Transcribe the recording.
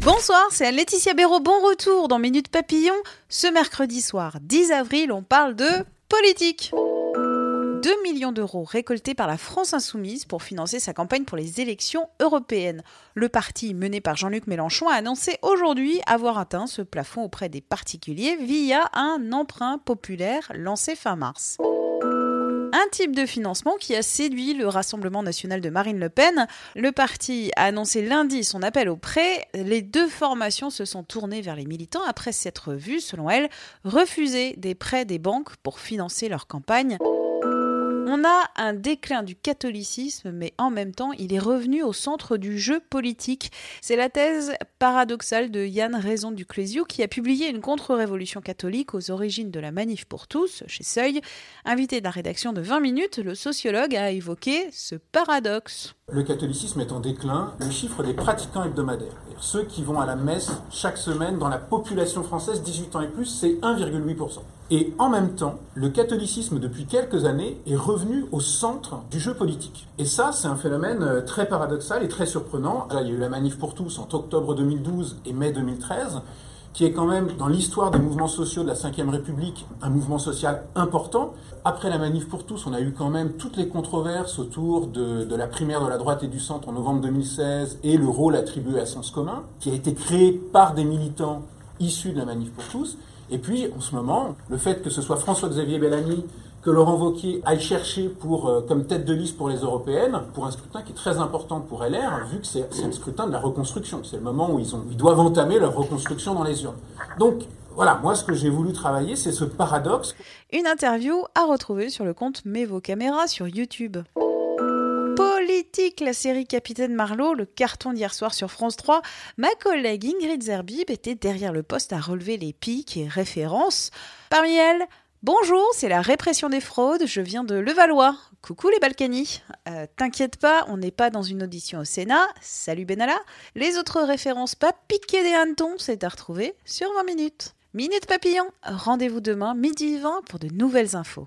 Bonsoir, c'est Laetitia Béraud. Bon retour dans Minute Papillon. Ce mercredi soir 10 avril, on parle de politique. 2 millions d'euros récoltés par la France insoumise pour financer sa campagne pour les élections européennes. Le parti mené par Jean-Luc Mélenchon a annoncé aujourd'hui avoir atteint ce plafond auprès des particuliers via un emprunt populaire lancé fin mars. Un type de financement qui a séduit le Rassemblement national de Marine Le Pen. Le parti a annoncé lundi son appel au prêt. Les deux formations se sont tournées vers les militants après s'être vues, selon elles, refuser des prêts des banques pour financer leur campagne. On a un déclin du catholicisme, mais en même temps, il est revenu au centre du jeu politique. C'est la thèse paradoxale de Yann Raison du qui a publié une contre-révolution catholique aux origines de la manif pour tous chez Seuil. Invité de la rédaction de 20 minutes, le sociologue a évoqué ce paradoxe. Le catholicisme est en déclin. Le chiffre des pratiquants hebdomadaires, ceux qui vont à la messe chaque semaine dans la population française 18 ans et plus, c'est 1,8%. Et en même temps, le catholicisme depuis quelques années est revenu au centre du jeu politique. Et ça, c'est un phénomène euh, très paradoxal et très surprenant. Il y a eu la manif pour tous entre octobre 2012 et mai 2013 qui est quand même dans l'histoire des mouvements sociaux de la Ve République un mouvement social important. Après la manif pour tous, on a eu quand même toutes les controverses autour de, la primaire de la droite et du centre en novembre 2016 et le rôle attribué à Sens commun, qui a été créé par des militants issus de la manif pour tous. Et puis, en ce moment, le fait que ce soit François-Xavier Bellamy que Laurent Wauquiez aille chercher pour, euh, comme tête de liste pour les européennes, pour un scrutin qui est très important pour LR, vu que c'est un scrutin de la reconstruction. C'est le moment où ils, ont, ils doivent entamer leur reconstruction dans les urnes. Donc, voilà, moi, ce que j'ai voulu travailler, c'est ce paradoxe. Une interview à retrouver sur le compte Mets vos caméras sur YouTube. Politique, la série Capitaine Marlowe, le carton d'hier soir sur France 3, ma collègue Ingrid Zerbib était derrière le poste à relever les pics et références. Parmi elles, Bonjour, c'est la répression des fraudes, je viens de Levallois. Coucou les Balkany. Euh, T'inquiète pas, on n'est pas dans une audition au Sénat. Salut Benalla. Les autres références pas piquées des hannetons, c'est à retrouver sur 20 minutes. Minute Papillon, rendez-vous demain midi 20 pour de nouvelles infos.